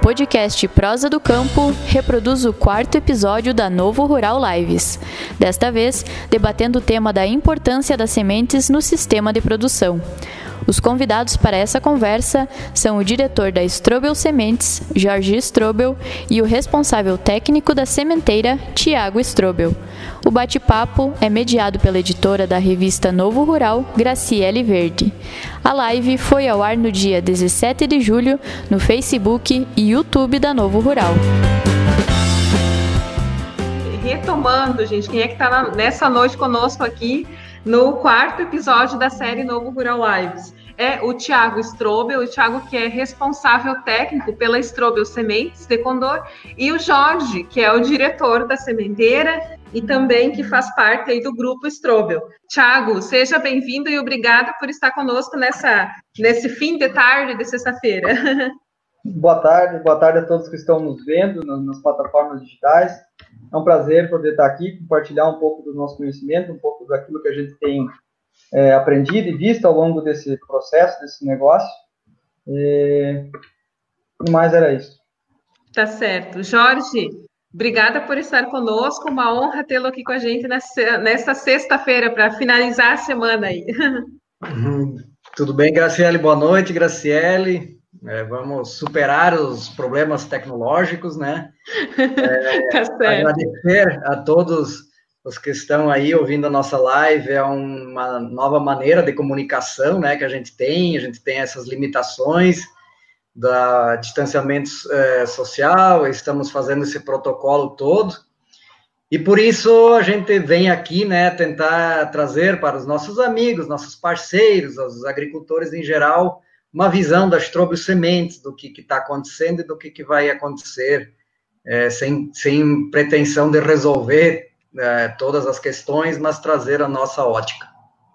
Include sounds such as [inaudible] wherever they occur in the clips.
podcast Prosa do Campo reproduz o quarto episódio da Novo Rural Lives. Desta vez, debatendo o tema da importância das sementes no sistema de produção. Os convidados para essa conversa são o diretor da Strobel Sementes, Jorge Strobel, e o responsável técnico da sementeira, Tiago Strobel. O bate-papo é mediado pela editora da revista Novo Rural, Graciele Verde. A live foi ao ar no dia 17 de julho no Facebook e YouTube da Novo Rural. Retomando, gente, quem é que está nessa noite conosco aqui no quarto episódio da série Novo Rural Lives? É o Tiago Strobel, o Tiago que é responsável técnico pela Strobel Sementes de Condor, e o Jorge, que é o diretor da sementeira e também que faz parte aí do grupo Strobel. Tiago, seja bem-vindo e obrigado por estar conosco nessa, nesse fim de tarde de sexta-feira. Boa tarde, boa tarde a todos que estão nos vendo nas, nas plataformas digitais. É um prazer poder estar aqui, compartilhar um pouco do nosso conhecimento, um pouco daquilo que a gente tem é, aprendido e visto ao longo desse processo, desse negócio. E, e mais era isso. Tá certo. Jorge, obrigada por estar conosco. Uma honra tê-lo aqui com a gente nessa, nessa sexta-feira para finalizar a semana aí. Uhum. [laughs] Tudo bem, Graciele? Boa noite, Graciele. É, vamos superar os problemas tecnológicos, né? [laughs] É, tá certo. Agradecer a todos os que estão aí ouvindo a nossa live, é uma nova maneira de comunicação, né, que a gente tem, a gente tem essas limitações da distanciamento é, social, estamos fazendo esse protocolo todo, e por isso a gente vem aqui, né, tentar trazer para os nossos amigos, nossos parceiros, os agricultores em geral, uma visão das Strobel Sementes, do que está acontecendo e do que, que vai acontecer, é, sem, sem pretensão de resolver é, todas as questões, mas trazer a nossa ótica.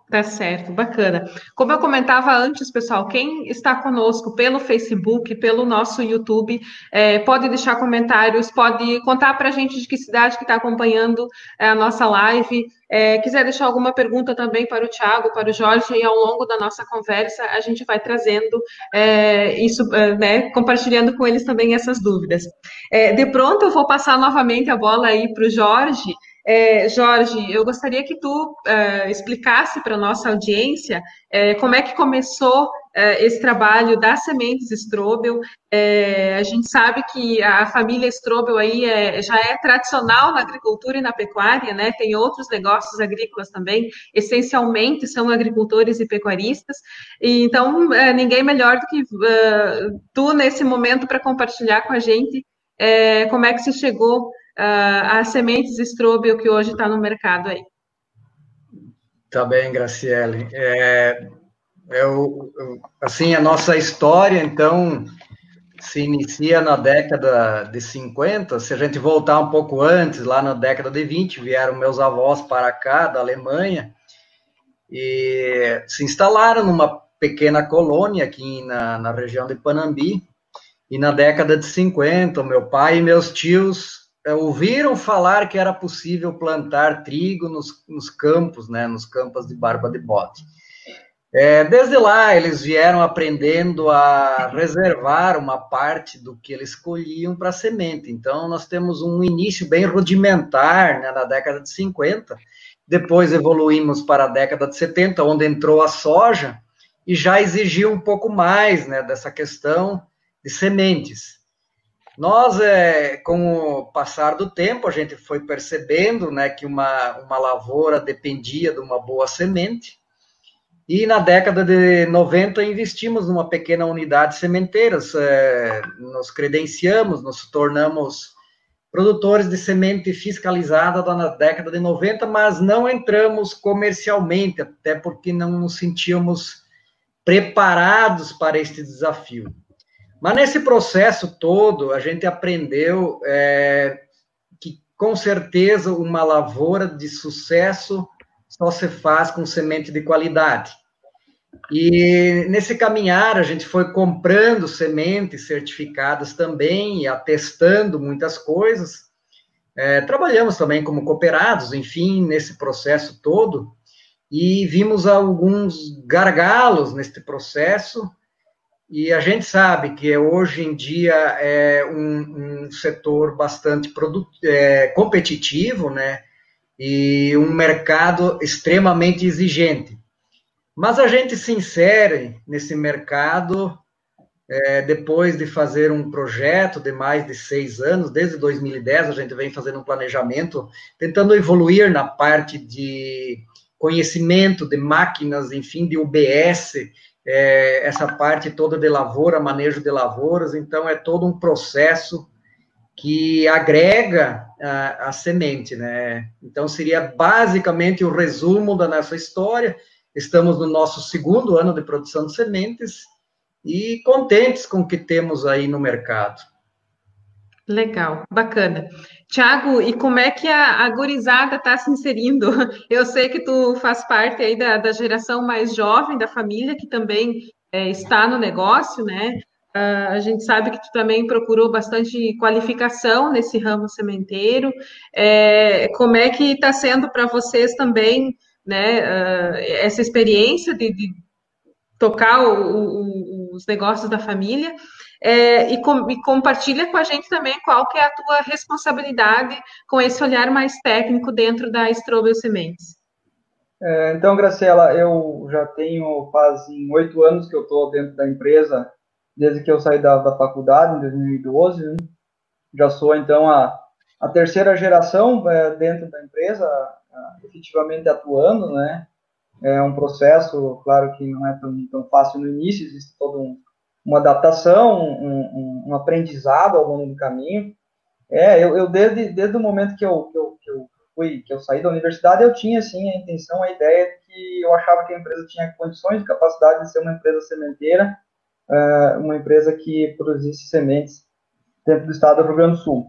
Tá certo, bacana. Como eu comentava antes, pessoal, quem está conosco pelo Facebook, pelo nosso YouTube, é, pode deixar comentários, pode contar para a gente de que cidade que está acompanhando é, a nossa live. É, quiser deixar alguma pergunta também para o Tiago, para o Jorge, e ao longo da nossa conversa a gente vai trazendo é, isso, é, né, compartilhando com eles também essas dúvidas. É, de pronto, eu vou passar novamente a bola aí para o Jorge. É, Jorge, eu gostaria que tu é, explicasse para a nossa audiência é, como é que começou é, esse trabalho das sementes Strobel. É, a gente sabe que a família Strobel aí é, já é tradicional na agricultura e na pecuária, né? Tem outros negócios agrícolas também, essencialmente são agricultores e pecuaristas. E, então, ninguém melhor do que tu nesse momento para compartilhar com a gente como é que se chegou uh, as sementes Strobel que hoje está no mercado aí. Tá bem, Graciele. É, eu, assim, a nossa história, então, se inicia na década de 50. Se a gente voltar um pouco antes, lá na década de 20, vieram meus avós para cá, da Alemanha, e se instalaram numa pequena colônia aqui na, na região de Panambi. E na década de 50, meu pai e meus tios é, ouviram falar que era possível plantar trigo nos, nos campos, né, nos campos de barba de bode. É, desde lá, eles vieram aprendendo a reservar uma parte do que eles colhiam para semente. Então, nós temos um início bem rudimentar né, na década de 50. Depois evoluímos para a década de 70, onde entrou a soja e já exigiu um pouco mais né, dessa questão de sementes. Nós, é, com o passar do tempo, a gente foi percebendo né, que uma, uma lavoura dependia de uma boa semente, e na década de 90 investimos numa pequena unidade sementeira, é, nos credenciamos, nos tornamos produtores de semente fiscalizada na década de 90, mas não entramos comercialmente, até porque não nos sentíamos preparados para este desafio. Mas nesse processo todo, a gente aprendeu é, que, com certeza, uma lavoura de sucesso só se faz com semente de qualidade. E nesse caminhar, a gente foi comprando sementes certificadas também e atestando muitas coisas. É, trabalhamos também como cooperados, enfim, nesse processo todo, e vimos alguns gargalos nesse processo, e a gente sabe que hoje em dia é um, um setor bastante é, competitivo, né? E um mercado extremamente exigente. Mas a gente se insere nesse mercado é, depois de fazer um projeto de mais de seis anos, desde 2010 a gente vem fazendo um planejamento, tentando evoluir na parte de conhecimento de máquinas, enfim, de UBS, é, essa parte toda de lavoura, manejo de lavouras, então é todo um processo que agrega a, a, semente, né? Então seria basicamente o resumo da nossa história. Estamos no nosso segundo ano de produção de sementes e contentes com o que temos aí no mercado. Legal, bacana. Tiago, e como é que a, a gurizada está se inserindo? [laughs] Eu sei que tu faz parte aí da, da geração mais jovem da família, que também é, está no negócio, né? Uh, a gente sabe que tu também procurou bastante qualificação nesse ramo sementeiro. É, como é que está sendo para vocês também, né, uh, essa experiência de, de tocar o, o, os negócios da família? É, e, com, e, compartilha com a gente também qual que é a tua responsabilidade com esse olhar mais técnico dentro da Strobel Sementes. É, então, Graciela, eu já tenho fazem oito anos que eu estou dentro da empresa, desde que eu saí da, da faculdade, em 2012. Né? Já sou, então, a, a terceira geração é, dentro da empresa, efetivamente atuando, né? É um processo, claro que não é tão, tão fácil no início, existe todo um, uma adaptação, um, um, um, aprendizado ao longo do caminho. É, eu, eu desde, desde o momento que eu, que eu, que eu fui, que eu saí da universidade, eu tinha, assim, a intenção, a ideia de que eu achava que a empresa tinha condições e capacidade de ser uma empresa sementeira, uh, uma empresa que produzisse sementes dentro do estado do Rio Grande do Sul.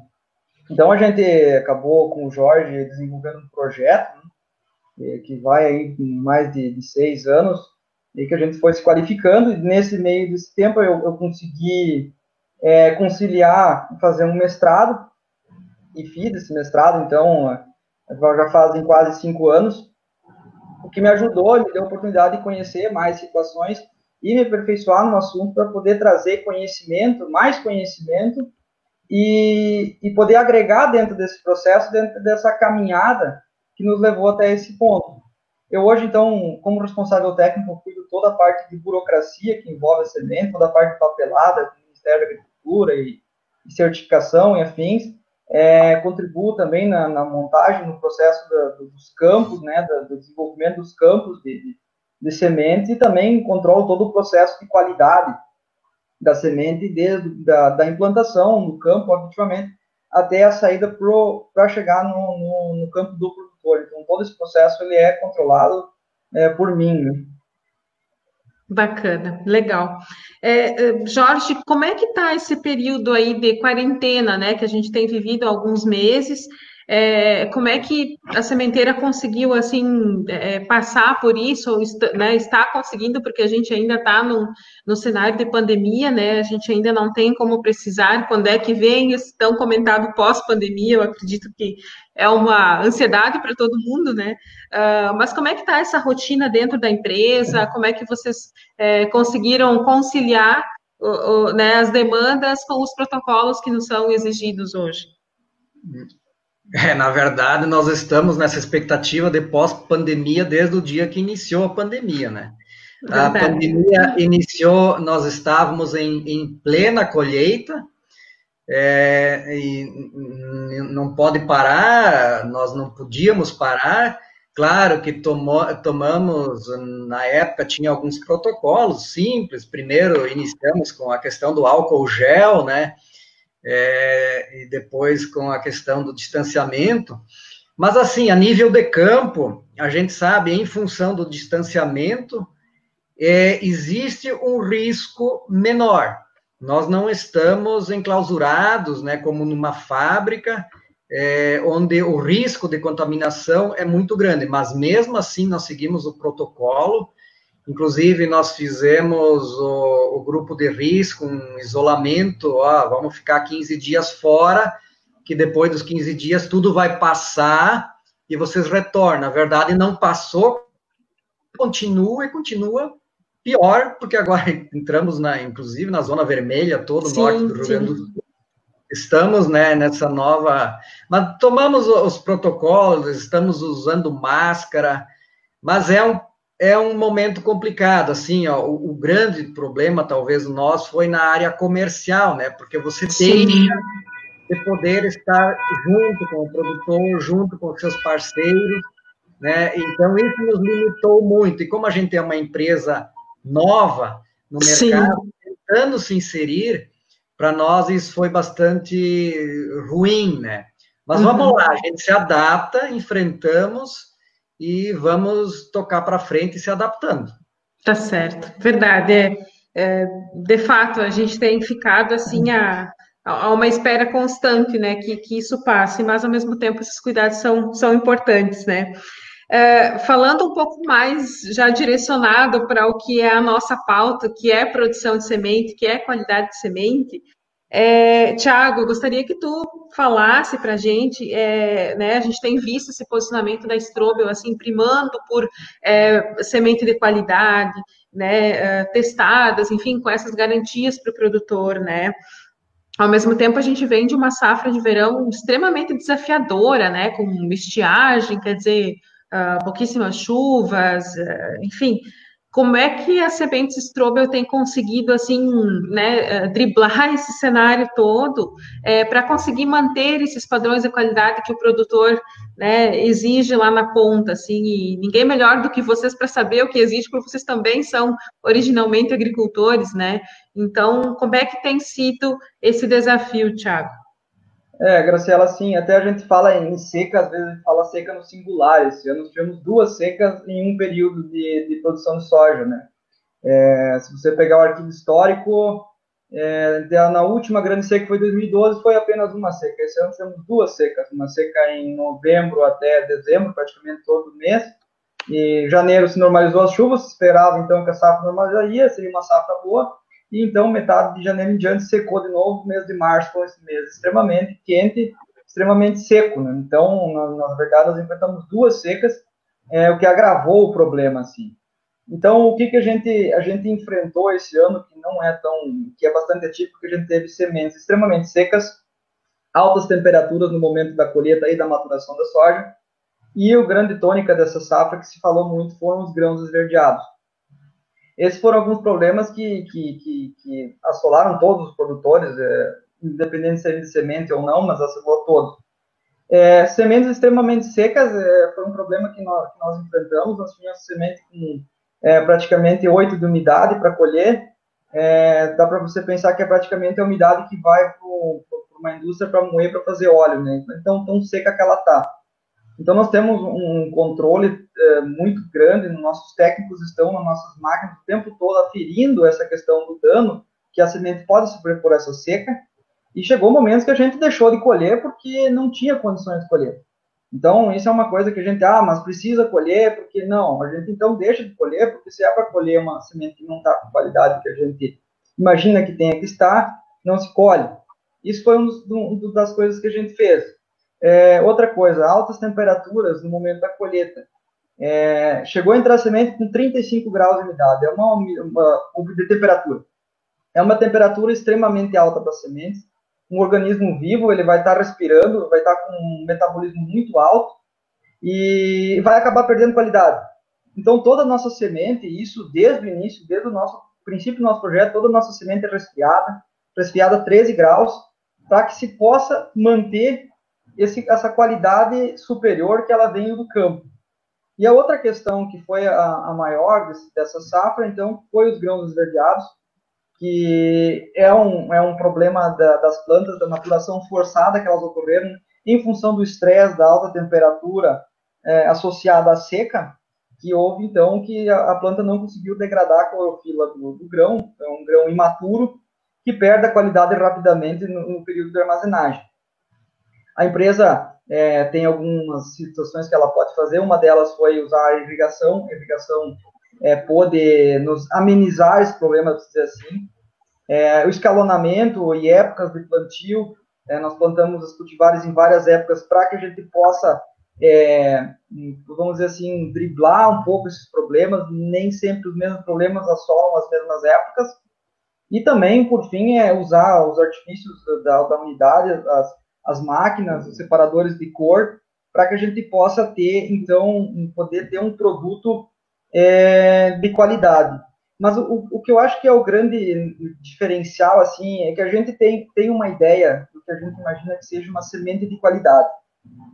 Então, a gente acabou com o Jorge desenvolvendo um projeto né, que vai aí mais de, de seis anos, que a gente foi se qualificando, e nesse meio desse tempo eu, eu consegui é, conciliar, fazer um mestrado, e fiz esse mestrado, então, já fazem quase cinco anos, o que me ajudou, me deu a oportunidade de conhecer mais situações e me aperfeiçoar no assunto para poder trazer conhecimento, mais conhecimento, e, e poder agregar dentro desse processo, dentro dessa caminhada que nos levou até esse ponto. Eu hoje, então, como responsável técnico, cuido toda a parte de burocracia que envolve a semente, toda a parte de papelada do Ministério da Agricultura e, e certificação e afins. É, contribuo também na, na, montagem, no processo da, dos campos, né, da, do desenvolvimento dos campos de, de, de semente e também controlo todo o processo de qualidade da semente desde da, da implantação no campo, efetivamente, até a saída para chegar no, no, no campo do então, todo esse processo ele é controlado é, por mim. Né? Bacana, legal. É, é Jorge, como é que está esse período aí de quarentena, né, que a gente tem vivido há alguns meses? É, como é que a sementeira conseguiu assim é, passar por isso, ou está, né, está conseguindo, porque a gente ainda está no, no cenário de pandemia, né? A gente ainda não tem como precisar quando é que vem esse tão comentado pós-pandemia. Eu acredito que é uma ansiedade para todo mundo, né? Uh, mas como é que está essa rotina dentro da empresa? Como é que vocês é, conseguiram conciliar o, o, né, as demandas com os protocolos que nos são exigidos hoje? [laughs] É, na verdade, nós estamos nessa expectativa de pós-pandemia desde o dia que iniciou a pandemia, né? A pandemia iniciou, nós estávamos em, em plena colheita, é, e não pode parar, nós não podíamos parar. Claro que tomou, tomamos, na época, tinha alguns protocolos simples. Primeiro, iniciamos com a questão do álcool gel, né? É, e depois com a questão do distanciamento. Mas, assim, a nível de campo, a gente sabe, em função do distanciamento, é, existe um risco menor. Nós não estamos enclausurados, né, como numa fábrica, é, onde o risco de contaminação é muito grande, mas mesmo assim nós seguimos o protocolo Inclusive, nós fizemos o, o, grupo de risco, um isolamento, ó, vamos ficar 15 dias fora, que depois dos 15 dias tudo vai passar e vocês retornam. Na verdade, não passou, continua e continua pior, porque agora [laughs] entramos, na, inclusive, na zona vermelha, todo o norte do Rio Grande do Sul. Estamos né, nessa nova. Mas tomamos os protocolos, estamos usando máscara, mas é um, é um momento complicado. Assim, ó, o, o grande problema, talvez, nosso foi na área comercial, né? Porque você tem de poder estar junto com o produtor, junto com seus parceiros, né? Então, isso nos limitou muito. E como a gente é uma empresa nova no mercado, Sim. tentando se inserir, para nós isso foi bastante ruim, né? Mas vamos uhum. lá, a gente se adapta, enfrentamos e vamos tocar para frente se adaptando. Tá certo, verdade. É, é, de fato, a gente tem ficado assim a, a uma espera constante, né? Que, que isso passe, mas ao mesmo tempo esses cuidados são, são importantes, né? É, falando um pouco mais já direcionado para o que é a nossa pauta, que é produção de semente, que é qualidade de semente, é, Tiago, eu gostaria que tu falasse para a gente, é, né, a gente tem visto esse posicionamento da Strobel, assim, primando por é, semente de qualidade, né, é, testadas, enfim, com essas garantias para o produtor, né, ao mesmo tempo, a gente vem de uma safra de verão extremamente desafiadora, né, com estiagem, quer dizer, uh, pouquíssimas chuvas, uh, enfim, como é que a Sementes Strobel tem conseguido, assim, né, eh, driblar [laughs] esse cenário todo é, para conseguir manter esses padrões de qualidade que o produtor né, exige lá na ponta, assim, e ninguém melhor do que vocês para saber o que exige, porque vocês também são originalmente agricultores, né? Então, como é que tem sido esse desafio, Thiago? É, Graciela, sim, até a gente fala em seca, às vezes a gente fala seca no singular. Esse ano tivemos duas secas em um período de, de produção de soja, né? É, se você pegar o arquivo histórico, é, na última grande seca que foi 2012, foi apenas uma seca. Esse ano tivemos duas secas, uma seca em novembro até dezembro, praticamente todo mês. E janeiro se normalizou as chuvas, se esperava então que a safra normalizaria, seria uma safra boa e então metade de janeiro em diante secou de novo, mês de março foi esse mês extremamente quente, extremamente seco, né? Então, na, na, verdade, nós enfrentamos duas secas, é, o que agravou o problema, assim. Então, o que, que a gente a gente enfrentou esse ano que não é tão, que é bastante atípico, que a gente teve sementes extremamente secas, altas temperaturas no momento da colheita e da maturação da soja, e o grande tônica dessa safra que se falou muito foram os grãos esverdeados. Esses foram alguns problemas que, que, que, que assolaram todos os produtores, é, independente se é de semente ou não, mas assolou todos. É, sementes extremamente secas é, foi um problema que nós, que nós enfrentamos. Nós tínhamos semente com é, praticamente 8 de umidade para colher. É, dá para você pensar que é praticamente a umidade que vai para uma indústria para moer, para fazer óleo. Né? Então, tão seca que ela está. Então, nós temos um controle é, muito grande, nossos técnicos estão nas nossas máquinas o tempo todo aferindo essa questão do dano que a semente pode sofrer por essa seca, e chegou momentos que a gente deixou de colher porque não tinha condições de colher. Então, isso é uma coisa que a gente, ah, mas precisa colher, porque não, a gente então deixa de colher, porque se é para colher uma semente que não está com qualidade que a gente imagina que tenha que estar, não se colhe. Isso foi uma um das coisas que a gente fez. É, outra coisa, altas temperaturas no momento da colheita. É, chegou a entrar a semente com 35 graus de umidade, é uma, uma, de temperatura. É uma temperatura extremamente alta para sementes. Um organismo vivo, ele vai estar tá respirando, vai estar tá com um metabolismo muito alto e vai acabar perdendo qualidade. Então, toda a nossa semente, isso desde o início, desde o nosso princípio do nosso projeto, toda a nossa semente é resfriada, resfriada a 13 graus, para que se possa manter esse, essa qualidade superior que ela vem do campo. E a outra questão que foi a, a maior desse, dessa safra, então, foi os grãos esverdeados, que é um, é um problema da, das plantas, da maturação forçada que elas ocorreram em função do estresse, da alta temperatura é, associada à seca, que houve, então, que a, a planta não conseguiu degradar a clorofila do, do, grão, é um grão imaturo, que perde a qualidade rapidamente no, no período de armazenagem. A empresa é, tem algumas situações que ela pode fazer, uma delas foi usar a irrigação, a irrigação é, pode nos amenizar esse problema, para dizer assim. É, o escalonamento e épocas de plantio, é, nós plantamos as cultivares em várias épocas para que a gente possa é, vamos dizer assim, driblar um pouco esses problemas, nem sempre os mesmos problemas assolam as mesmas épocas, e também, por fim, é usar os artifícios da, da unidade, as, as máquinas, os separadores de cor, para que a gente possa ter, então, poder ter um produto é, de qualidade. Mas o, o que eu acho que é o grande diferencial, assim, é que a gente tem, tem uma ideia do que a gente imagina que seja uma semente de qualidade.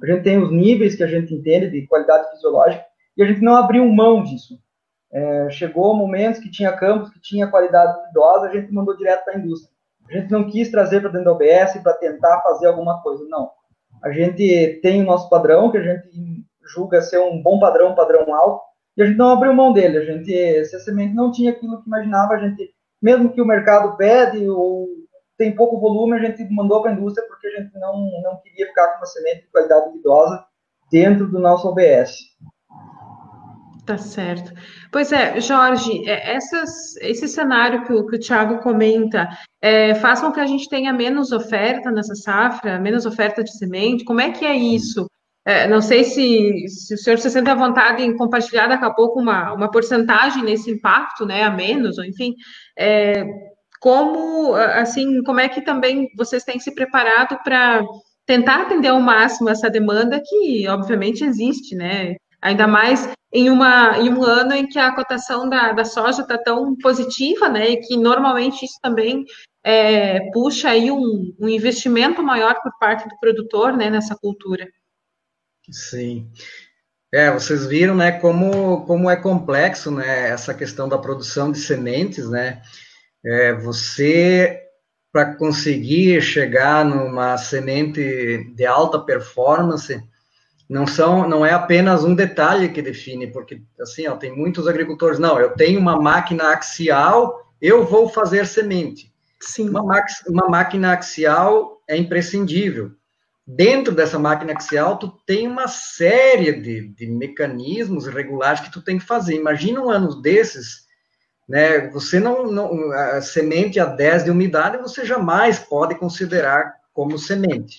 A gente tem os níveis que a gente entende de qualidade fisiológica e a gente não abriu mão disso. É, chegou momentos que tinha campos que tinha qualidade duvidosa, a gente mandou direto para a indústria. A gente não quis trazer para dentro da OBS para tentar fazer alguma coisa, não. A gente tem o nosso padrão, que a gente julga ser um bom padrão, um padrão alto, e a gente não abriu mão dele. A gente, se a semente não tinha aquilo que imaginava, a gente, mesmo que o mercado pede ou tem pouco volume, a gente mandou para a indústria porque a gente não, não queria ficar com uma semente de qualidade duvidosa dentro do nosso OBS. Tá certo. Pois é, Jorge, é, essas, esse cenário que o, que o Thiago comenta é, com que a gente tenha menos oferta nessa safra, menos oferta de semente. Como é que é isso? É, não sei se, se, o senhor se sente à vontade em compartilhar daqui a pouco uma, uma porcentagem nesse impacto, né, a menos, ou enfim, é, como, assim, como é que também vocês têm se preparado para tentar atender ao máximo essa demanda que, obviamente, existe, né, ainda mais em, uma, em um ano em que a cotação da, da soja está tão positiva, né, e que normalmente isso também é, puxa aí um, um investimento maior por parte do produtor, né, nessa cultura. Sim. É, vocês viram, né, como, como é complexo, né, essa questão da produção de sementes, né, é, você, para conseguir chegar numa semente de alta performance, não são, não é apenas um detalhe que define, porque, assim, ó, tem muitos agricultores, não, eu tenho uma máquina axial, eu vou fazer semente. Sim. Uma, uma máquina axial é imprescindível, dentro dessa máquina axial, tu tem uma série de, de mecanismos regulares que tu tem que fazer. Imagina um ano desses, né? Você não, não a semente a 10 de umidade, você jamais pode considerar como semente.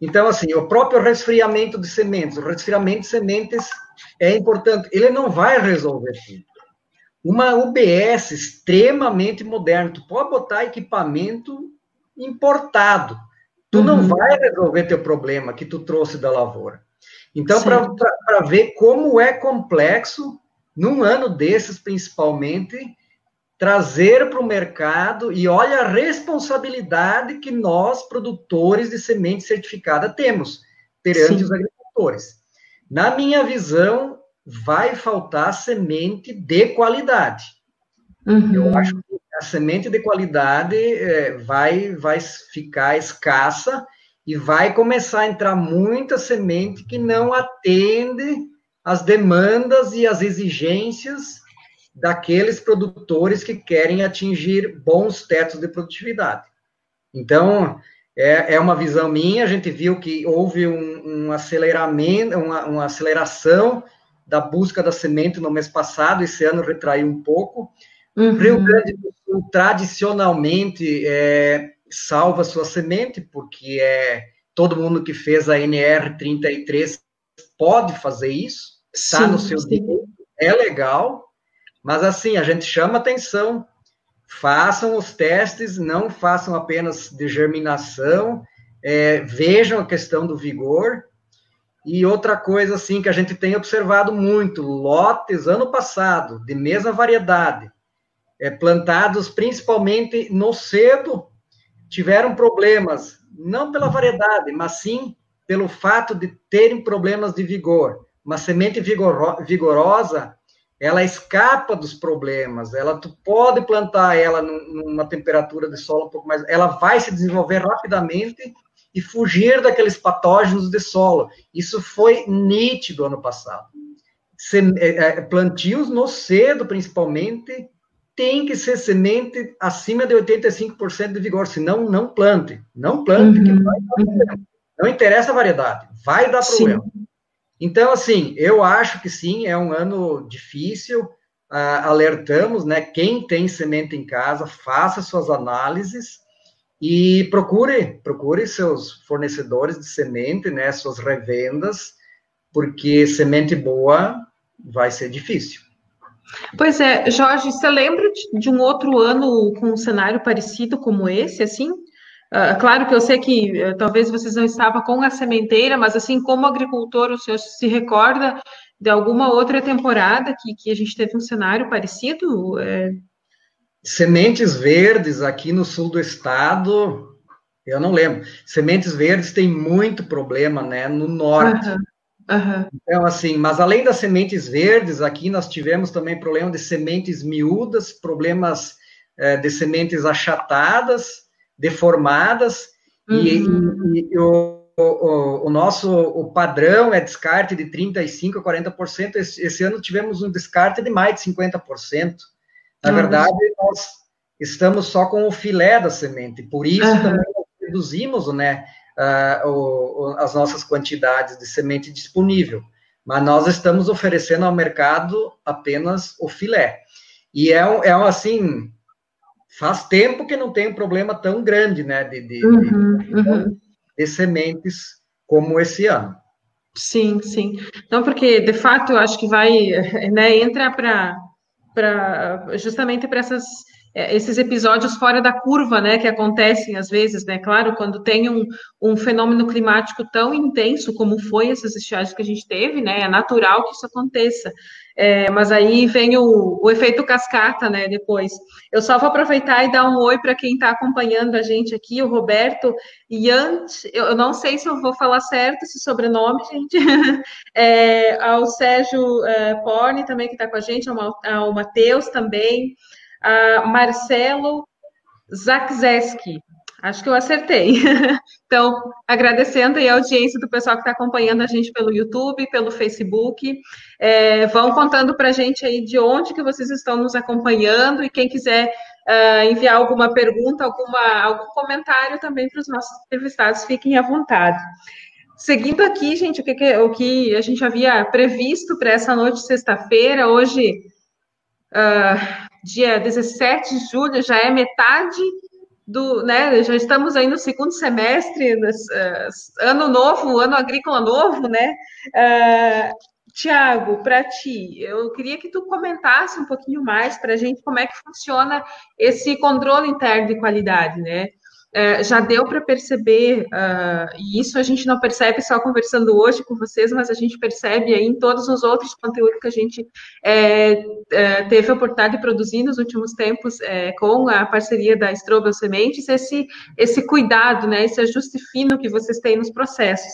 Então, assim, o próprio resfriamento de sementes, o resfriamento de sementes é importante. Ele não vai resolver tudo. Uma UBS extremamente moderna, tu pode botar equipamento importado, tu uhum. não vai resolver teu problema que tu trouxe da lavoura. Então, para ver como é complexo, num ano desses principalmente, trazer para o mercado e olha a responsabilidade que nós, produtores de semente certificada, temos perante Sim. os agricultores. Na minha visão, vai faltar semente de qualidade. Uhum. Eu acho que a semente de qualidade é, vai, vai ficar escassa e vai começar a entrar muita semente que não atende às demandas e às exigências daqueles produtores que querem atingir bons tetos de produtividade. Então, é, é uma visão minha, a gente viu que houve um, um aceleramento, uma, uma aceleração da busca da semente no mês passado, esse ano retraiu um pouco, Uhum. Rio Grande do Sul, tradicionalmente, é, salva sua semente, porque é todo mundo que fez a NR33 pode fazer isso, está no seu direito, é legal, mas assim, a gente chama atenção, façam os testes, não façam apenas de germinação, é, vejam a questão do vigor, e outra coisa, assim, que a gente tem observado muito, lotes, ano passado, de mesma variedade, é, plantados principalmente no cedo, tiveram problemas, não pela variedade, mas sim pelo fato de terem problemas de vigor. Uma semente vigoro, vigorosa, ela escapa dos problemas, ela tu pode plantar ela numa temperatura de solo um pouco mais, ela vai se desenvolver rapidamente e fugir daqueles patógenos de solo. Isso foi nítido ano passado. É, é, plantios no cedo, principalmente, tem que ser semente acima de 85% de vigor, senão não plante. Não plante, uhum. que vai dar problema. Não interessa a variedade, vai dar problema. Sim. Então, assim, eu acho que sim, é um ano difícil. Uh, alertamos, né? Quem tem semente em casa, faça suas análises e procure, procure seus fornecedores de semente, né? Suas revendas, porque semente boa vai ser difícil. Pois é, Jorge, você lembra de, um outro ano com um cenário parecido como esse, assim? Uh, claro que eu sei que uh, talvez vocês não estavam com a sementeira, mas assim, como agricultor, o senhor se recorda de alguma outra temporada que, que a gente teve um cenário parecido? É... Sementes verdes aqui no sul do estado, eu não lembro. Sementes verdes tem muito problema, né, no norte. Uhum. Uhum. Então, assim, mas além das sementes verdes, aqui nós tivemos também problema de sementes miúdas, problemas é, de sementes achatadas, deformadas, uhum. e, e, e o, o, o, nosso o padrão é descarte de 35% a 40%. Esse, esse ano tivemos um descarte de mais de 50%. Na uhum. verdade, nós estamos só com o filé da semente, por isso uhum. também reduzimos né, uh, o, as nossas quantidades de semente disponível. Mas nós estamos oferecendo ao mercado apenas o filé. E é, é assim, faz tempo que não tem um problema tão grande, né, de, de, uhum, de, uhum. de sementes como esse ano. Sim, sim. Não, porque de fato eu acho que vai, [laughs] né, entra para justamente para essas é, esses episódios fora da curva, né, que acontecem às vezes, né, claro, quando tem um, um fenômeno climático tão intenso como foi essas estiagens que a gente teve, né, é natural que isso aconteça. É, mas aí vem o, o, efeito cascata, né, depois. Eu só vou aproveitar e dar um oi para quem está acompanhando a gente aqui, o Roberto Yant, eu não sei se eu vou falar certo esse sobrenome, gente, [laughs] é, ao Sérgio é, Porni também que está com a gente, ao, ao Matheus também, a Marcelo Zakzeski. Acho que eu acertei. [laughs] Então, agradecendo aí a audiência do pessoal que está acompanhando a gente pelo YouTube, pelo Facebook. É, vão contando para a gente aí de onde que vocês estão nos acompanhando e quem quiser uh, enviar alguma pergunta, alguma, algum comentário também para os nossos entrevistados, fiquem à vontade. Seguindo aqui, gente, o que, o que a gente havia previsto para essa noite de sexta-feira, hoje uh, dia 17 de julho, já é metade do, né, já estamos aí no segundo semestre, uh, ano novo, ano agrícola novo, né? Uh, Tiago, para ti, eu queria que tu comentasse um pouquinho mais para a gente como é que funciona esse controle interno de qualidade, né? É, já deu para perceber, uh, e isso a gente não percebe só conversando hoje com vocês, mas a gente percebe aí em todos os outros conteúdos que a gente é, é, teve a oportunidade de produzir nos últimos tempos é, com a parceria da Strobel Sementes, esse, esse cuidado, né, esse ajuste fino que vocês têm nos processos.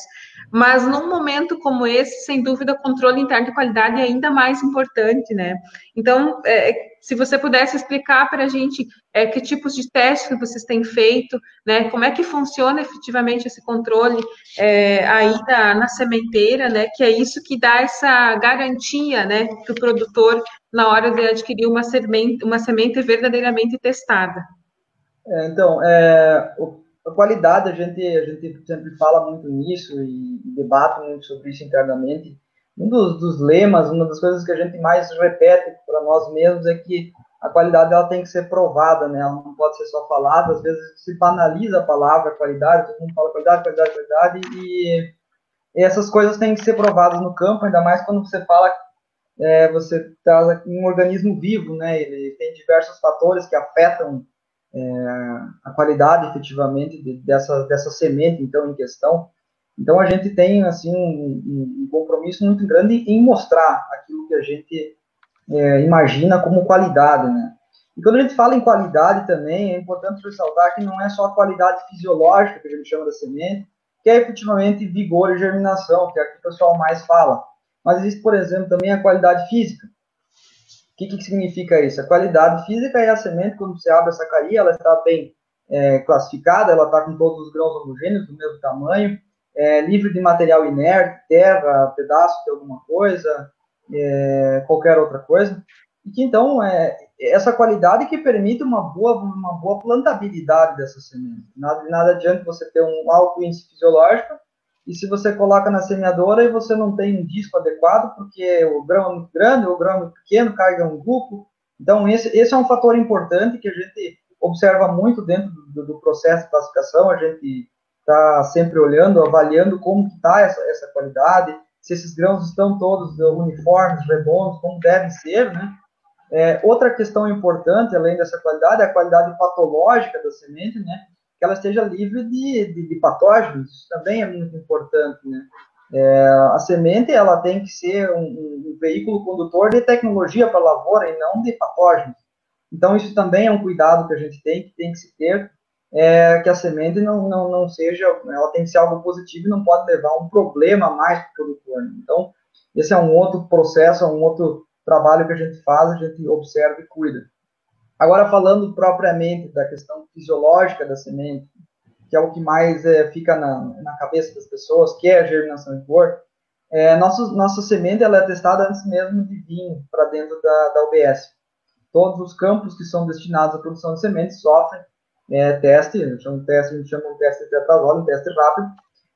Mas num momento como esse, sem dúvida, o controle interno de qualidade é ainda mais importante, né? Então, é, se você pudesse explicar para a gente é, que tipos de testes que vocês têm feito, né? Como é que funciona efetivamente esse controle é, aí na, na sementeira, né? Que é isso que dá essa garantia, né? Para o produtor na hora de adquirir uma semente, uma semente verdadeiramente testada. É, então, é, o a qualidade, a gente, a gente sempre fala muito nisso e, e debate muito sobre isso internamente. Um dos, dos, lemas, uma das coisas que a gente mais repete para nós mesmos é que a qualidade ela tem que ser provada, né? Ela não pode ser só falada. Às vezes se banaliza a palavra qualidade, todo mundo fala qualidade, qualidade, qualidade, e, e essas coisas têm que ser provadas no campo, ainda mais quando você fala é, você traz um organismo vivo, né? Ele tem diversos fatores que afetam é, a qualidade efetivamente de, dessa, dessa semente então em questão. Então a gente tem assim um, um compromisso muito grande em mostrar aquilo que a gente é, imagina como qualidade, né? E quando a gente fala em qualidade também, é importante ressaltar que não é só a qualidade fisiológica que a gente chama da semente, que é efetivamente vigor e germinação, que é o que o pessoal mais fala. Mas existe, por exemplo, também a qualidade física, o que, que significa isso? A qualidade física é a semente, quando você abre essa carinha, ela está bem é, classificada, ela está com todos os grãos homogêneos, do mesmo tamanho, é, livre de material inerte, terra, pedaço de alguma coisa, é, qualquer outra coisa. E que então é essa qualidade que permite uma boa, uma boa plantabilidade dessa semente. Nada, nada adianta você ter um alto índice fisiológico e se você coloca na semeadora e você não tem um disco adequado, porque o grão é muito grande, o grão é muito pequeno, carga um grupo. Então, esse, esse é um fator importante que a gente observa muito dentro do, do processo de classificação. A gente está sempre olhando, avaliando como está essa, essa qualidade, se esses grãos estão todos uniformes, redondos, como devem ser, né? É, outra questão importante, além dessa qualidade, é a qualidade patológica da semente, né? Que ela esteja livre de, de, de patógenos, isso também é muito importante, né? É, a semente, ela tem que ser um, um veículo condutor de tecnologia para a lavoura e não de patógenos. Então, isso também é um cuidado que a gente tem, que tem que se ter, é, que a semente não, não, não seja, ela tem que ser algo positivo e não pode levar um problema mais para o produtor. Né? Então, esse é um outro processo, é um outro trabalho que a gente faz, a gente observa e cuida. Agora, falando propriamente da questão fisiológica da semente, que é o que mais é, fica na, na cabeça das pessoas, que é a germinação em flor, é, nossa, nossa semente ela é testada antes mesmo de vir para dentro da, da UBS. Todos os campos que são destinados à produção de sementes sofrem é, teste, a gente chama, teste, a gente chama um teste de um teste rápido,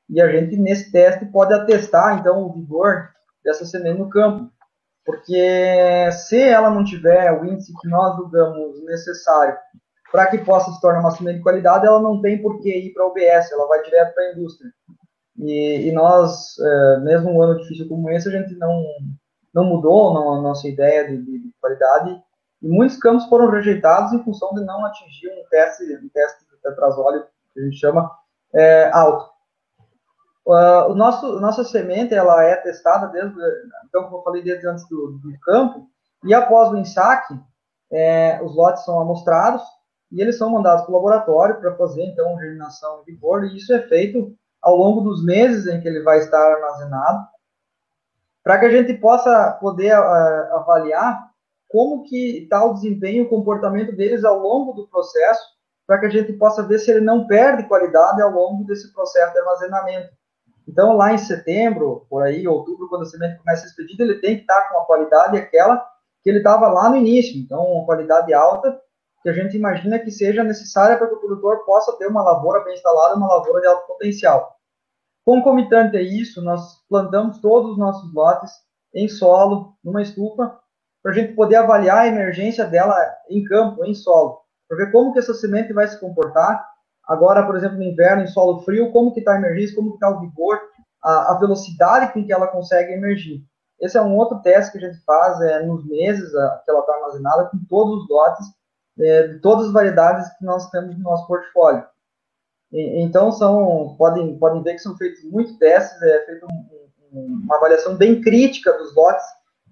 e a gente, nesse teste, pode atestar, então, o vigor dessa semente no campo. Porque se ela não tiver o índice que nós julgamos necessário para que possa se tornar uma semente de qualidade, ela não tem por que ir para a OBS, ela vai direto para a indústria. E, e nós, é, mesmo um ano difícil como esse, a gente não, não mudou não, a nossa ideia de, de, de, qualidade e muitos campos foram rejeitados em função de não atingir um teste, um teste de tetrazóleo, que a gente chama, é, alto. Uh, o nosso, nossa semente ela é testada desde, então, como eu falei, desde antes do, do campo, e após o ensaque, é, os lotes são amostrados e eles são mandados para o laboratório para fazer, então, germinação de vigor, e isso é feito ao longo dos meses em que ele vai estar armazenado, para que a gente possa poder uh, avaliar como que está o desempenho, o comportamento deles ao longo do processo, para que a gente possa ver se ele não perde qualidade ao longo desse processo de armazenamento. Então, lá em setembro, por aí, outubro, quando a semente começa a expedida, ele tem que estar com a qualidade aquela que ele estava lá no início. Então, uma qualidade alta que a gente imagina que seja necessária para que o produtor possa ter uma lavoura bem instalada, uma lavoura de alto potencial. Concomitante a isso, nós plantamos todos os nossos lotes em solo, numa estufa, para a gente poder avaliar a emergência dela em campo, em solo, para ver como que essa semente vai se comportar Agora, por exemplo, no inverno, em solo frio, como que está a emergência, como que está o vigor, a, a, velocidade com que ela consegue emergir. Esse é um outro teste que a gente faz é, nos meses a, que ela está armazenada com todos os lotes é, de todas as variedades que nós temos no nosso portfólio. E, então, são, podem, podem ver que são feitos muitos testes, é feita um, um, uma avaliação bem crítica dos lotes,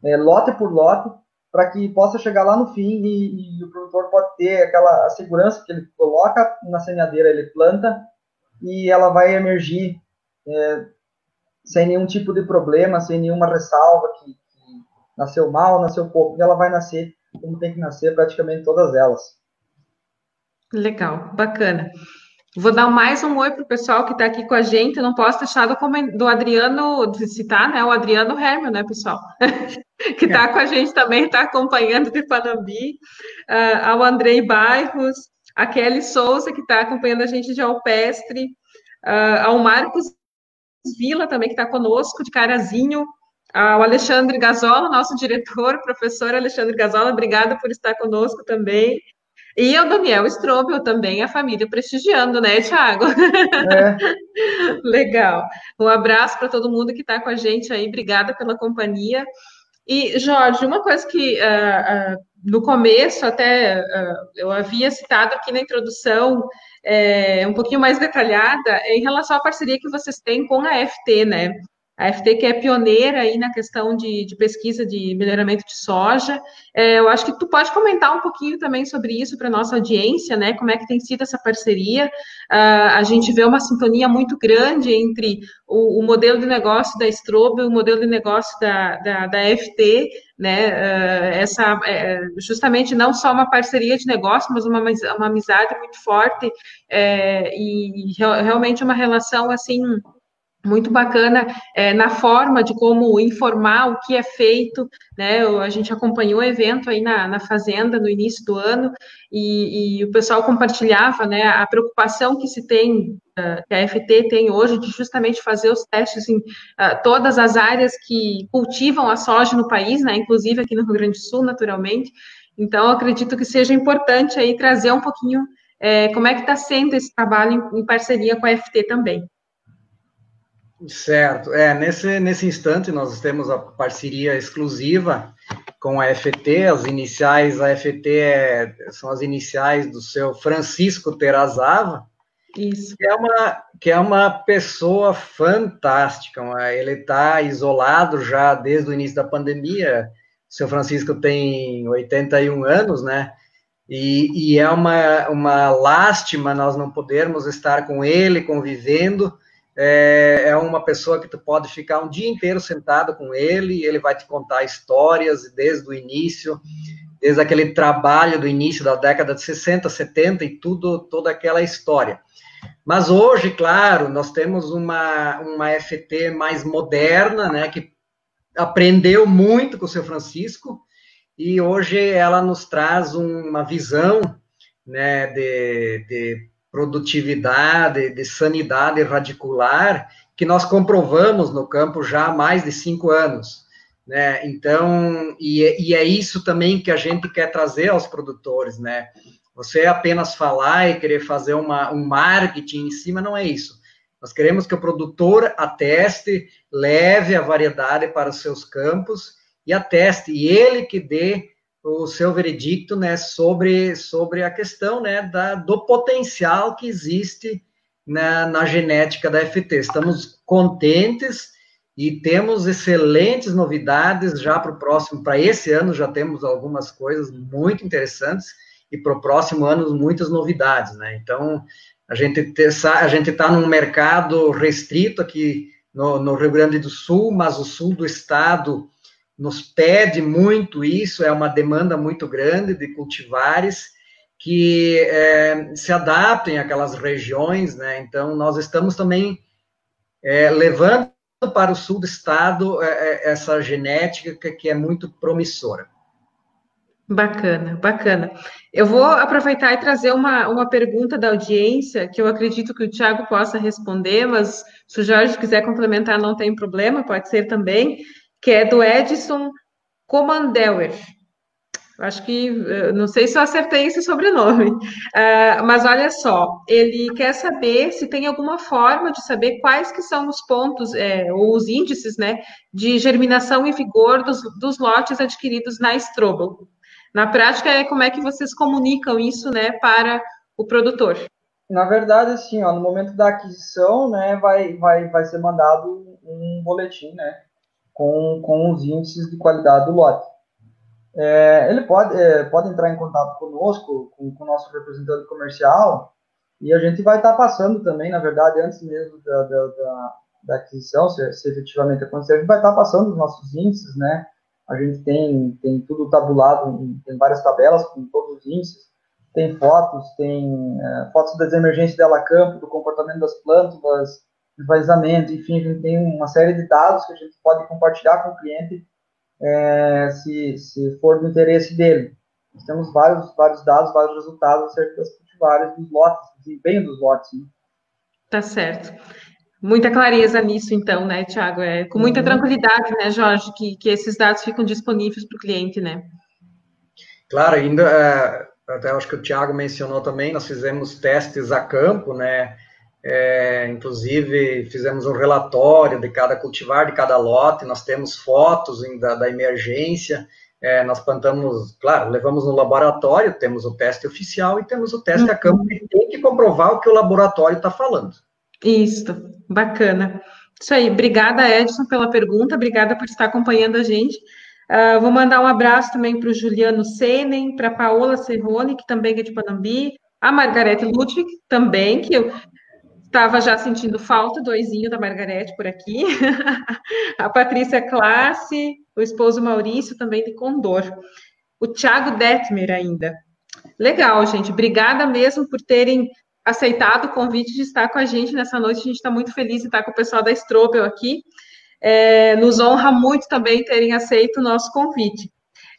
é, lote por lote, para que possa chegar lá no fim e, e, o produtor pode ter aquela segurança que ele coloca na semeadeira, ele planta e ela vai emergir é, sem nenhum tipo de problema, sem nenhuma ressalva que, que nasceu mal, nasceu pouco, e ela vai nascer como tem que nascer praticamente todas elas. Legal, bacana. Vou dar mais um oi para o pessoal que está aqui com a gente. Não posso deixar do, do Adriano, de citar, né? O Adriano Hermel, né, pessoal? [laughs] que está com a gente também, está acompanhando de Panambi. Uh, ao Andrei Bairros, a Kelly Souza, que está acompanhando a gente de Alpestre. Uh, ao Marcos Vila, também, que está conosco, de Carazinho. Ao Alexandre Gazola, nosso diretor, [laughs] professor Alexandre Gazola, obrigada por estar conosco também. E o Daniel Strobel também, a família prestigiando, né, Thiago? É. [laughs] Legal. Um abraço para todo mundo que está com a gente aí, obrigada pela companhia. E, Jorge, uma coisa que uh, uh, no começo até uh, eu havia citado aqui na introdução, é, um pouquinho mais detalhada, é em relação à parceria que vocês têm com a FT, né? A FT que é pioneira aí na questão de, de pesquisa de melhoramento de soja. É, eu acho que tu pode comentar um pouquinho também sobre isso para a nossa audiência, né? Como é que tem sido essa parceria? Uh, a gente vê uma sintonia muito grande entre o, o modelo de negócio da Strobe e o modelo de negócio da, da, da FT, né? Uh, essa é, justamente não só uma parceria de negócio, mas uma, uma amizade muito forte é, e realmente uma relação assim muito bacana é, na forma de como informar o que é feito, né? A gente acompanhou o evento aí na, na fazenda no início do ano e, e, o pessoal compartilhava, né, a preocupação que se tem, uh, que a FT tem hoje de justamente fazer os testes em uh, todas as áreas que cultivam a soja no país, né? Inclusive aqui no Rio Grande do Sul, naturalmente. Então, acredito que seja importante aí trazer um pouquinho é, como é que está sendo esse trabalho em, em parceria com a FT também. Certo. É, nesse, nesse instante nós temos a parceria exclusiva com a FT, as iniciais, a FT é, são as iniciais do seu Francisco Terazava, isso. Que é uma, que é uma pessoa fantástica. Ele está isolado já desde o início da pandemia. O seu Francisco tem 81 anos, né? E, e, é uma, uma lástima nós não podermos estar com ele convivendo. É, é, uma pessoa que tu pode ficar um dia inteiro sentado com ele, ele vai te contar histórias desde o início, desde aquele trabalho do início da década de 60, 70 e tudo, toda aquela história. Mas hoje, claro, nós temos uma, uma FT mais moderna, né, que aprendeu muito com o seu Francisco, e hoje ela nos traz uma visão né, de, de produtividade, de sanidade radicular, que nós comprovamos no campo já há mais de cinco anos. Né? Então, e, e é isso também que a gente quer trazer aos produtores, né? Você apenas falar e querer fazer uma, um marketing em cima não é isso. Nós queremos que o produtor ateste, leve a variedade para os seus campos e ateste, e ele que dê o seu veredicto né, sobre, sobre a questão né, da, do potencial que existe na, na genética da FT. Estamos contentes e temos excelentes novidades já para o próximo, para esse ano já temos algumas coisas muito interessantes e para o próximo ano muitas novidades, né? Então a gente a gente está num mercado restrito aqui no, no, Rio Grande do Sul, mas o sul do estado nos pede muito isso, é uma demanda muito grande de cultivares que é, se adaptem àquelas regiões, né? Então nós estamos também é, levando para o sul do estado é, é essa genética que é muito promissora. Bacana, bacana. Eu vou aproveitar e trazer uma, uma pergunta da audiência, que eu acredito que o Tiago possa responder, mas se o Jorge quiser complementar, não tem problema, pode ser também, que é do Edson Comandelwer. Acho que, eh, não sei se eu acertei esse sobrenome, uh, [laughs] mas olha só, ele quer saber se tem alguma forma de saber quais que são os pontos, é, ou os índices, né, de germinação e vigor dos, dos lotes adquiridos na Strobel. Na prática, é como é que vocês comunicam isso, né, para o produtor? Na verdade, assim, ó, no momento da aquisição, né, vai, vai, vai ser mandado um boletim, né, com, com os índices de qualidade do lote. É, ele pode, é, pode entrar em contato conosco, com, o nosso representante comercial, e a gente vai estar passando também, na verdade, antes mesmo da, da, da, da aquisição, se, se efetivamente acontecer, a gente vai estar passando os nossos índices, né, a gente tem, tem tudo tabulado, tem várias tabelas com todos os índices, tem fotos, tem é, fotos das emergências dela campo, do comportamento das plântulas, enraizamento, enfim, a gente tem uma série de dados que a gente pode compartilhar com o cliente é, se, se for do interesse dele. Nós temos vários, vários dados, vários resultados acerca das cultivares, dos lotes, desempenho dos lotes. Né? Tá certo. Muita clareza nisso, então, né, Tiago? É, com muita uhum. tranquilidade, né, Jorge, que, que esses dados ficam disponíveis para o cliente, né? Claro, ainda, é, até acho que o Tiago mencionou também, nós fizemos testes a campo, né? É, inclusive, fizemos um relatório de cada cultivar, de cada lote, nós temos fotos da, da emergência, é, nós plantamos, claro, levamos no laboratório, temos o teste oficial e temos o teste uhum. a campo, que tem que comprovar o que o laboratório está falando. Isso, bacana. Isso aí, obrigada, Edson, pela pergunta, obrigada por estar acompanhando a gente. Uh, vou mandar um abraço também para o Juliano Senen, para a Paola Serrone, que também é de Panambi, a Margarete Ludwig, também, que eu estava já sentindo falta do oizinho da Margarete por aqui, [laughs] a Patrícia Classe, o esposo Maurício, também de Condor, o Thiago Detmer ainda. Legal, gente, obrigada mesmo por terem aceitado o convite de estar com a gente nessa noite. A gente está muito feliz de estar com o pessoal da Strobel aqui. É, nos honra muito também terem aceito o nosso convite.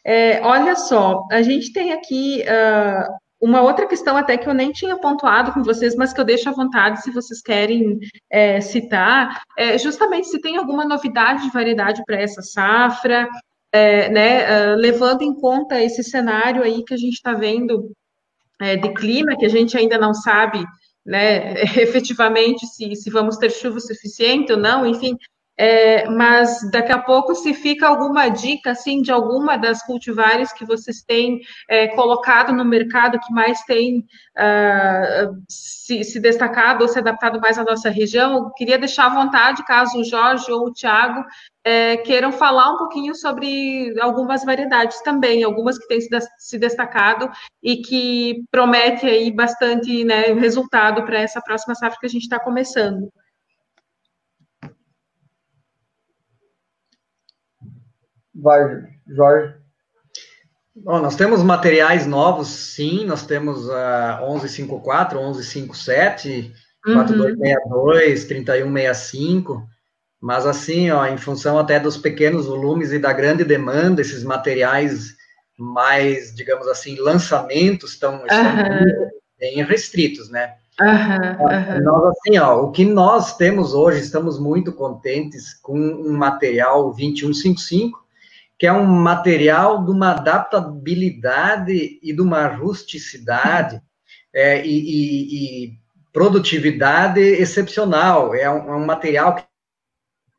É, olha só, a gente tem aqui uh, uma outra questão até que eu nem tinha pontuado com vocês, mas que eu deixo à vontade se vocês querem é, citar, é justamente se tem alguma novidade de variedade para essa safra, é, né, uh, levando em conta esse cenário aí que a gente está vendo é, de clima, que a gente ainda não sabe né, [laughs] efetivamente se, se vamos ter chuva suficiente ou não, enfim, é, mas daqui a pouco, se fica alguma dica, assim, de alguma das cultivares que vocês têm é, colocado no mercado, que mais tem uh, se, se, destacado ou se adaptado mais à nossa região, queria deixar à vontade, caso o Jorge ou o Tiago é, queiram falar um pouquinho sobre algumas variedades também, algumas que têm se destacado e que promete aí bastante né, resultado para essa próxima safra que a gente está começando. Vai, Jorge. Bom, nós temos materiais novos, sim, nós temos a uh, 1154, 1157, uhum. 4262, 3165, mas assim, ó, em função até dos pequenos volumes e da grande demanda, esses materiais mais, digamos assim, lançamentos estão, uhum. bem restritos, né? Uhum, uhum. Nós, assim, ó, o que nós temos hoje, estamos muito contentes com um material 2155, que é um material de uma adaptabilidade e de uma rusticidade é, e, e, e, produtividade excepcional. É um, é um, material que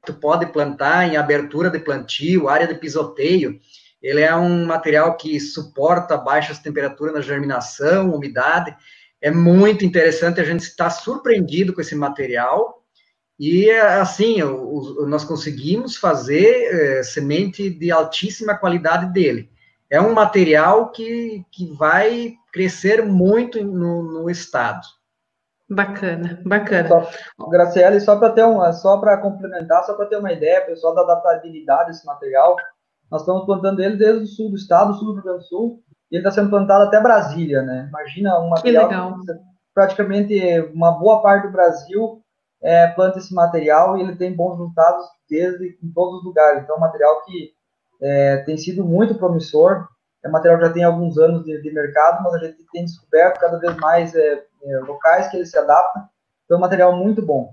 tu pode plantar em abertura de plantio, área de pisoteio. Ele é um material que suporta baixas temperaturas na germinação, umidade. É muito interessante, a gente está surpreendido com esse material e, assim, o, o, nós conseguimos fazer é, semente de altíssima qualidade dele. É um material que, que vai crescer muito no, no estado. Bacana, bacana. Só, Graciela, só para ter uma, só para complementar, só para ter uma ideia, pessoal, da adaptabilidade desse material, nós estamos plantando ele desde o sul do estado, sul do Rio Grande do Sul, e ele está sendo plantado até Brasília, né? Imagina um material que legal. Que praticamente uma boa parte do Brasil é, planta esse material e ele tem bons resultados desde em todos os lugares. Então, é um material que é, tem sido muito promissor. É um material que já tem alguns anos de, de mercado, mas a gente tem descoberto cada vez mais é, é locais que ele se adapta. Então, é um material muito bom.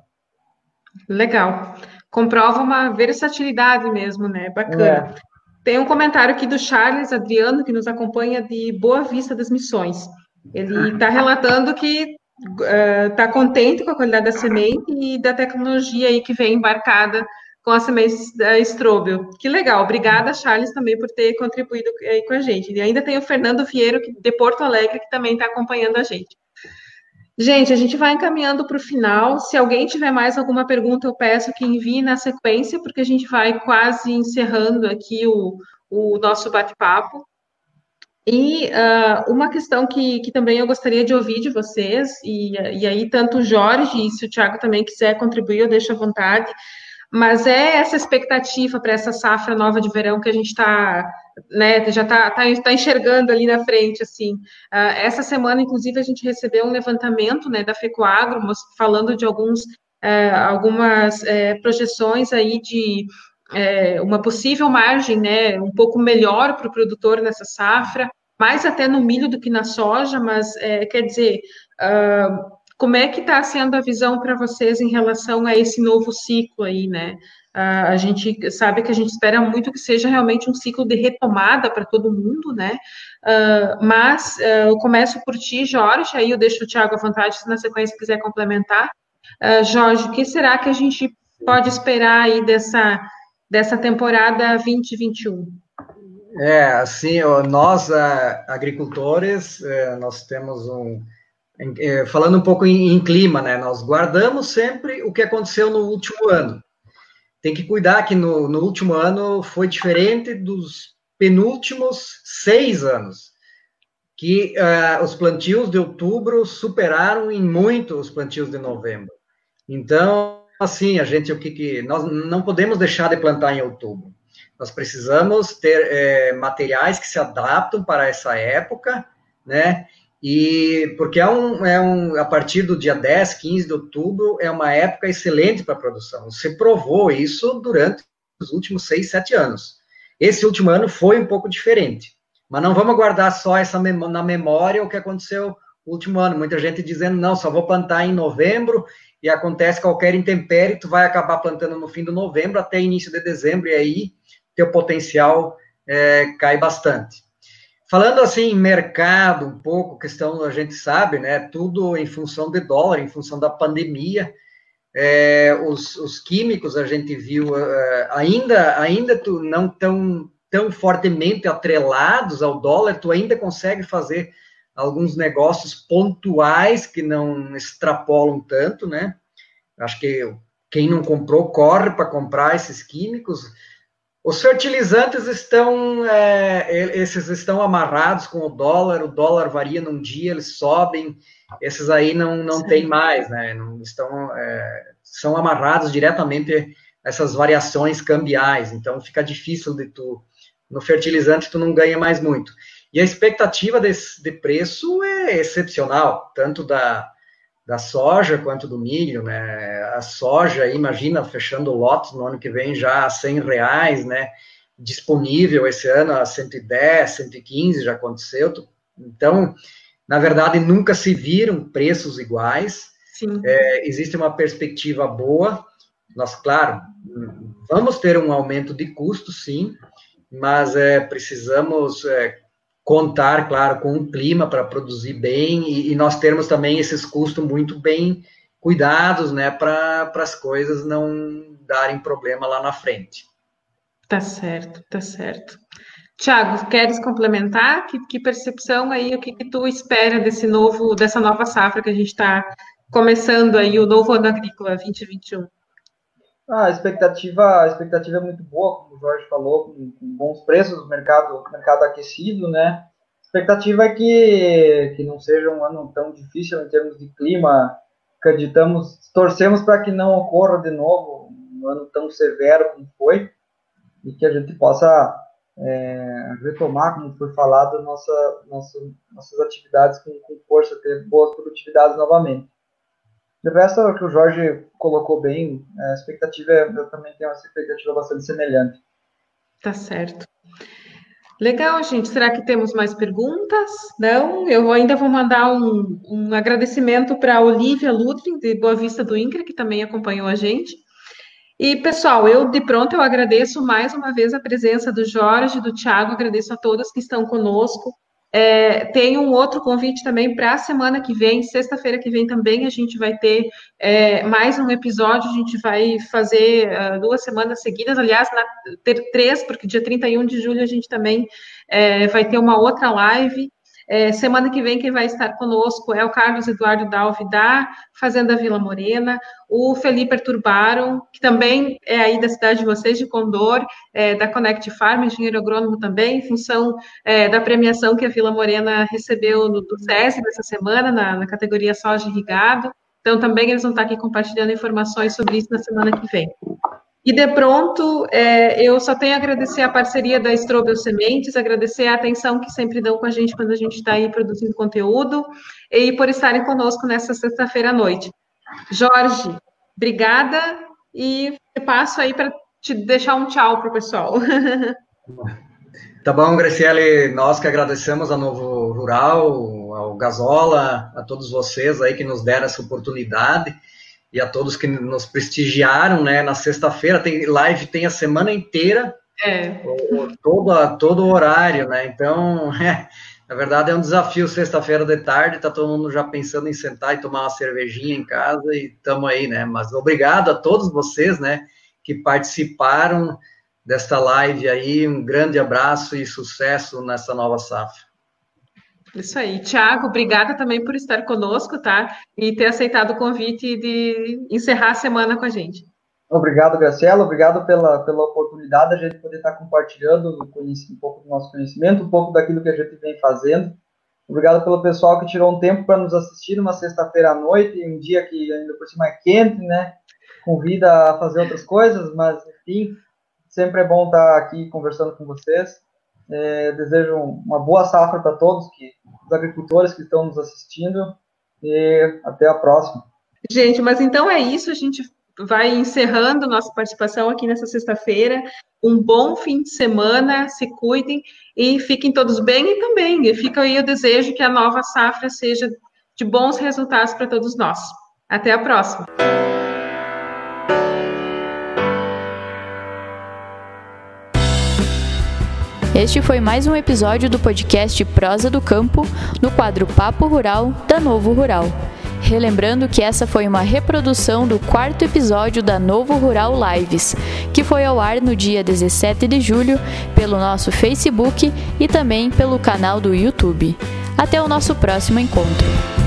Legal. Comprova uma versatilidade mesmo, né? Bacana. É. Tem um comentário aqui do Charles Adriano, que nos acompanha de Boa Vista das Missões. Ele está relatando que está uh, contente com a qualidade da semente e da tecnologia aí que vem embarcada com as sementes da Strobel. Que legal, obrigada, Charles, também por ter contribuído aí com a gente. E ainda tem o Fernando Vieiro, de Porto Alegre, que também está acompanhando a gente. Gente, a gente vai encaminhando para o final. Se alguém tiver mais alguma pergunta, eu peço que envie na sequência, porque a gente vai quase encerrando aqui o, o nosso bate-papo. E uh, uma questão que, que também eu gostaria de ouvir de vocês, e, e aí tanto o Jorge, e se o Tiago também quiser contribuir, eu deixo à vontade, mas é essa expectativa para essa safra nova de verão que a gente está, né, já está tá, tá enxergando ali na frente, assim. Uh, essa semana, inclusive, a gente recebeu um levantamento, né, da FECOAGRO, falando de alguns, uh, algumas uh, projeções aí de é, uma possível margem, né, um pouco melhor para o produtor nessa safra, mais até no milho do que na soja, mas é, quer dizer, uh, como é que está sendo a visão para vocês em relação a esse novo ciclo aí, né? Uh, a gente sabe que a gente espera muito que seja realmente um ciclo de retomada para todo mundo, né? Uh, mas eu começo por ti, Jorge, aí eu deixo o Tiago à vontade, se na sequência quiser complementar. Jorge, o que será que a gente pode esperar aí dessa dessa temporada 2021? É, assim, nós agricultores, é, nós temos um é, falando um pouco em, em, clima, né? Nós guardamos sempre o que aconteceu no último ano. Tem que cuidar que no, no último ano foi diferente dos penúltimos seis anos, que uh, os plantios de outubro superaram em muito os plantios de novembro. Então, assim, a gente, o que, que nós não podemos deixar de plantar em outubro. Nós precisamos ter é, materiais que se adaptam para essa época, né? E porque é um, é um, a partir do dia 10, 15 de outubro, é uma época excelente para a produção. Você provou isso durante os últimos 6, 7 anos. Esse último ano foi um pouco diferente. Mas não vamos guardar só essa na memória o que aconteceu no último ano. Muita gente dizendo, não, só vou plantar em novembro e acontece qualquer intempérie, tu vai acabar plantando no fim de novembro até início de dezembro, e aí teu potencial é, cai bastante. falando assim, mercado, um pouco, questão a gente sabe, né? Tudo em função de dólar, em função da pandemia. É, os, os, químicos a gente viu uh, ainda ainda tu, não tão tão fortemente atrelados ao dólar, tu ainda consegue fazer alguns negócios pontuais que não extrapolam tanto, né? Acho que quem não comprou corre para comprar esses químicos. Os fertilizantes estão, é, esses estão amarrados com o dólar, o dólar varia num dia, eles sobem, esses aí não, não tem mais, né? Não estão, é, são amarrados diretamente a essas variações cambiais, então fica difícil de tu, no fertilizante tu não ganha mais muito. E a expectativa desse, de preço é excepcional, tanto da, da soja quanto do milho, né? A soja, imagina, fechando lotes no ano que vem já a 100 reais, né? Disponível esse ano a 110, 115, já aconteceu. Então, na verdade, nunca se viram preços iguais. É, existe uma perspectiva boa. Nós, claro, vamos ter um aumento de custo, sim, mas é, precisamos é, contar, claro, com um clima para produzir bem e, e, nós termos também esses custos muito bem cuidados, né, para as coisas não darem problema lá na frente. Tá certo, tá certo. Tiago, queres complementar? Que, que, percepção aí, o que, que tu espera desse novo, dessa nova safra que a gente está começando aí, o novo ano agrícola 2021? Ah, a expectativa, a expectativa é muito boa, como o Jorge falou, com, com bons preços, mercado, mercado aquecido, né? A expectativa é que, que não seja um ano tão difícil em termos de clima. Acreditamos, torcemos para que não ocorra de novo um ano tão severo como foi e que a gente possa é, retomar, como foi falado, nossa, nossa, nossas atividades com, com força, ter boas produtividades novamente. De resto, o que o Jorge colocou bem, a expectativa, é, eu também tenho uma expectativa bastante semelhante. Tá certo. Legal, gente. Será que temos mais perguntas? Não? Eu ainda vou mandar um, um agradecimento para a Olivia Ludwig, de Boa Vista do INCRA, que também acompanhou a gente. E, pessoal, eu de pronto eu agradeço mais uma vez a presença do Jorge, do Tiago, agradeço a todos que estão conosco. É, tem um outro convite também para a semana que vem, sexta-feira que vem também a gente vai ter é, mais um episódio, a gente vai fazer uh, duas semanas seguidas, aliás, na, ter três, porque dia 31 de julho a gente também é, vai ter uma outra live. É, semana que vem, quem vai estar conosco é o Carlos Eduardo Dalvi, da Fazenda Vila Morena, o Felipe Arturbaram, que também é aí da cidade de vocês, de Condor, é, da Connect Farm, engenheiro agrônomo também, em função é, da premiação que a Vila Morena recebeu no, do SESI nessa semana, na, na categoria soja irrigado. Então, também eles vão estar aqui compartilhando informações sobre isso na semana que vem. E de pronto, é, eu só tenho a agradecer a parceria da Strobel Sementes, agradecer a atenção que sempre dão com a gente quando a gente está aí produzindo conteúdo e por estarem conosco nessa sexta-feira à noite. Jorge, obrigada e passo aí para te deixar um tchau para o pessoal. [laughs] Tá bom, Graciele, nós que agradecemos a Novo Rural, ao Gasola, a todos vocês aí que nos deram essa oportunidade e a todos que nos prestigiaram, né? Na sexta-feira tem live, tem a semana inteira, é. todo, todo o horário, né? Então, [laughs] é, na verdade é um desafio sexta-feira de tarde, tá todo mundo já pensando em sentar e tomar uma cervejinha em casa e estamos aí, né? Mas obrigado a todos vocês, né, que participaram desta live aí, um grande abraço e sucesso nessa nova safra. Isso aí. Tiago, obrigada também por estar conosco, tá? E ter aceitado o convite de encerrar a semana com a gente. Obrigado, Graciela. Obrigado pela, pela oportunidade de a gente poder estar compartilhando um pouco do nosso conhecimento, um pouco daquilo que a gente vem fazendo. Obrigado pelo pessoal que tirou um tempo para nos assistir numa sexta-feira à noite, um dia que ainda por cima é quente, né? Convida a fazer outras coisas, mas enfim, sempre é bom estar aqui conversando com vocês. É, desejo uma boa safra para todos, que, os agricultores que estão nos assistindo, e até a próxima. Gente, mas então é isso, a gente vai encerrando nossa participação aqui nessa sexta-feira. Um bom fim de semana, se cuidem e fiquem todos bem e também fica aí o desejo que a nova safra seja de bons resultados para todos nós. Até a próxima. Este foi mais um episódio do podcast Prosa do Campo, no quadro Papo Rural da Novo Rural. Relembrando que essa foi uma reprodução do quarto episódio da Novo Rural Lives, que foi ao ar no dia 17 de julho pelo nosso Facebook e também pelo canal do YouTube. Até o nosso próximo encontro.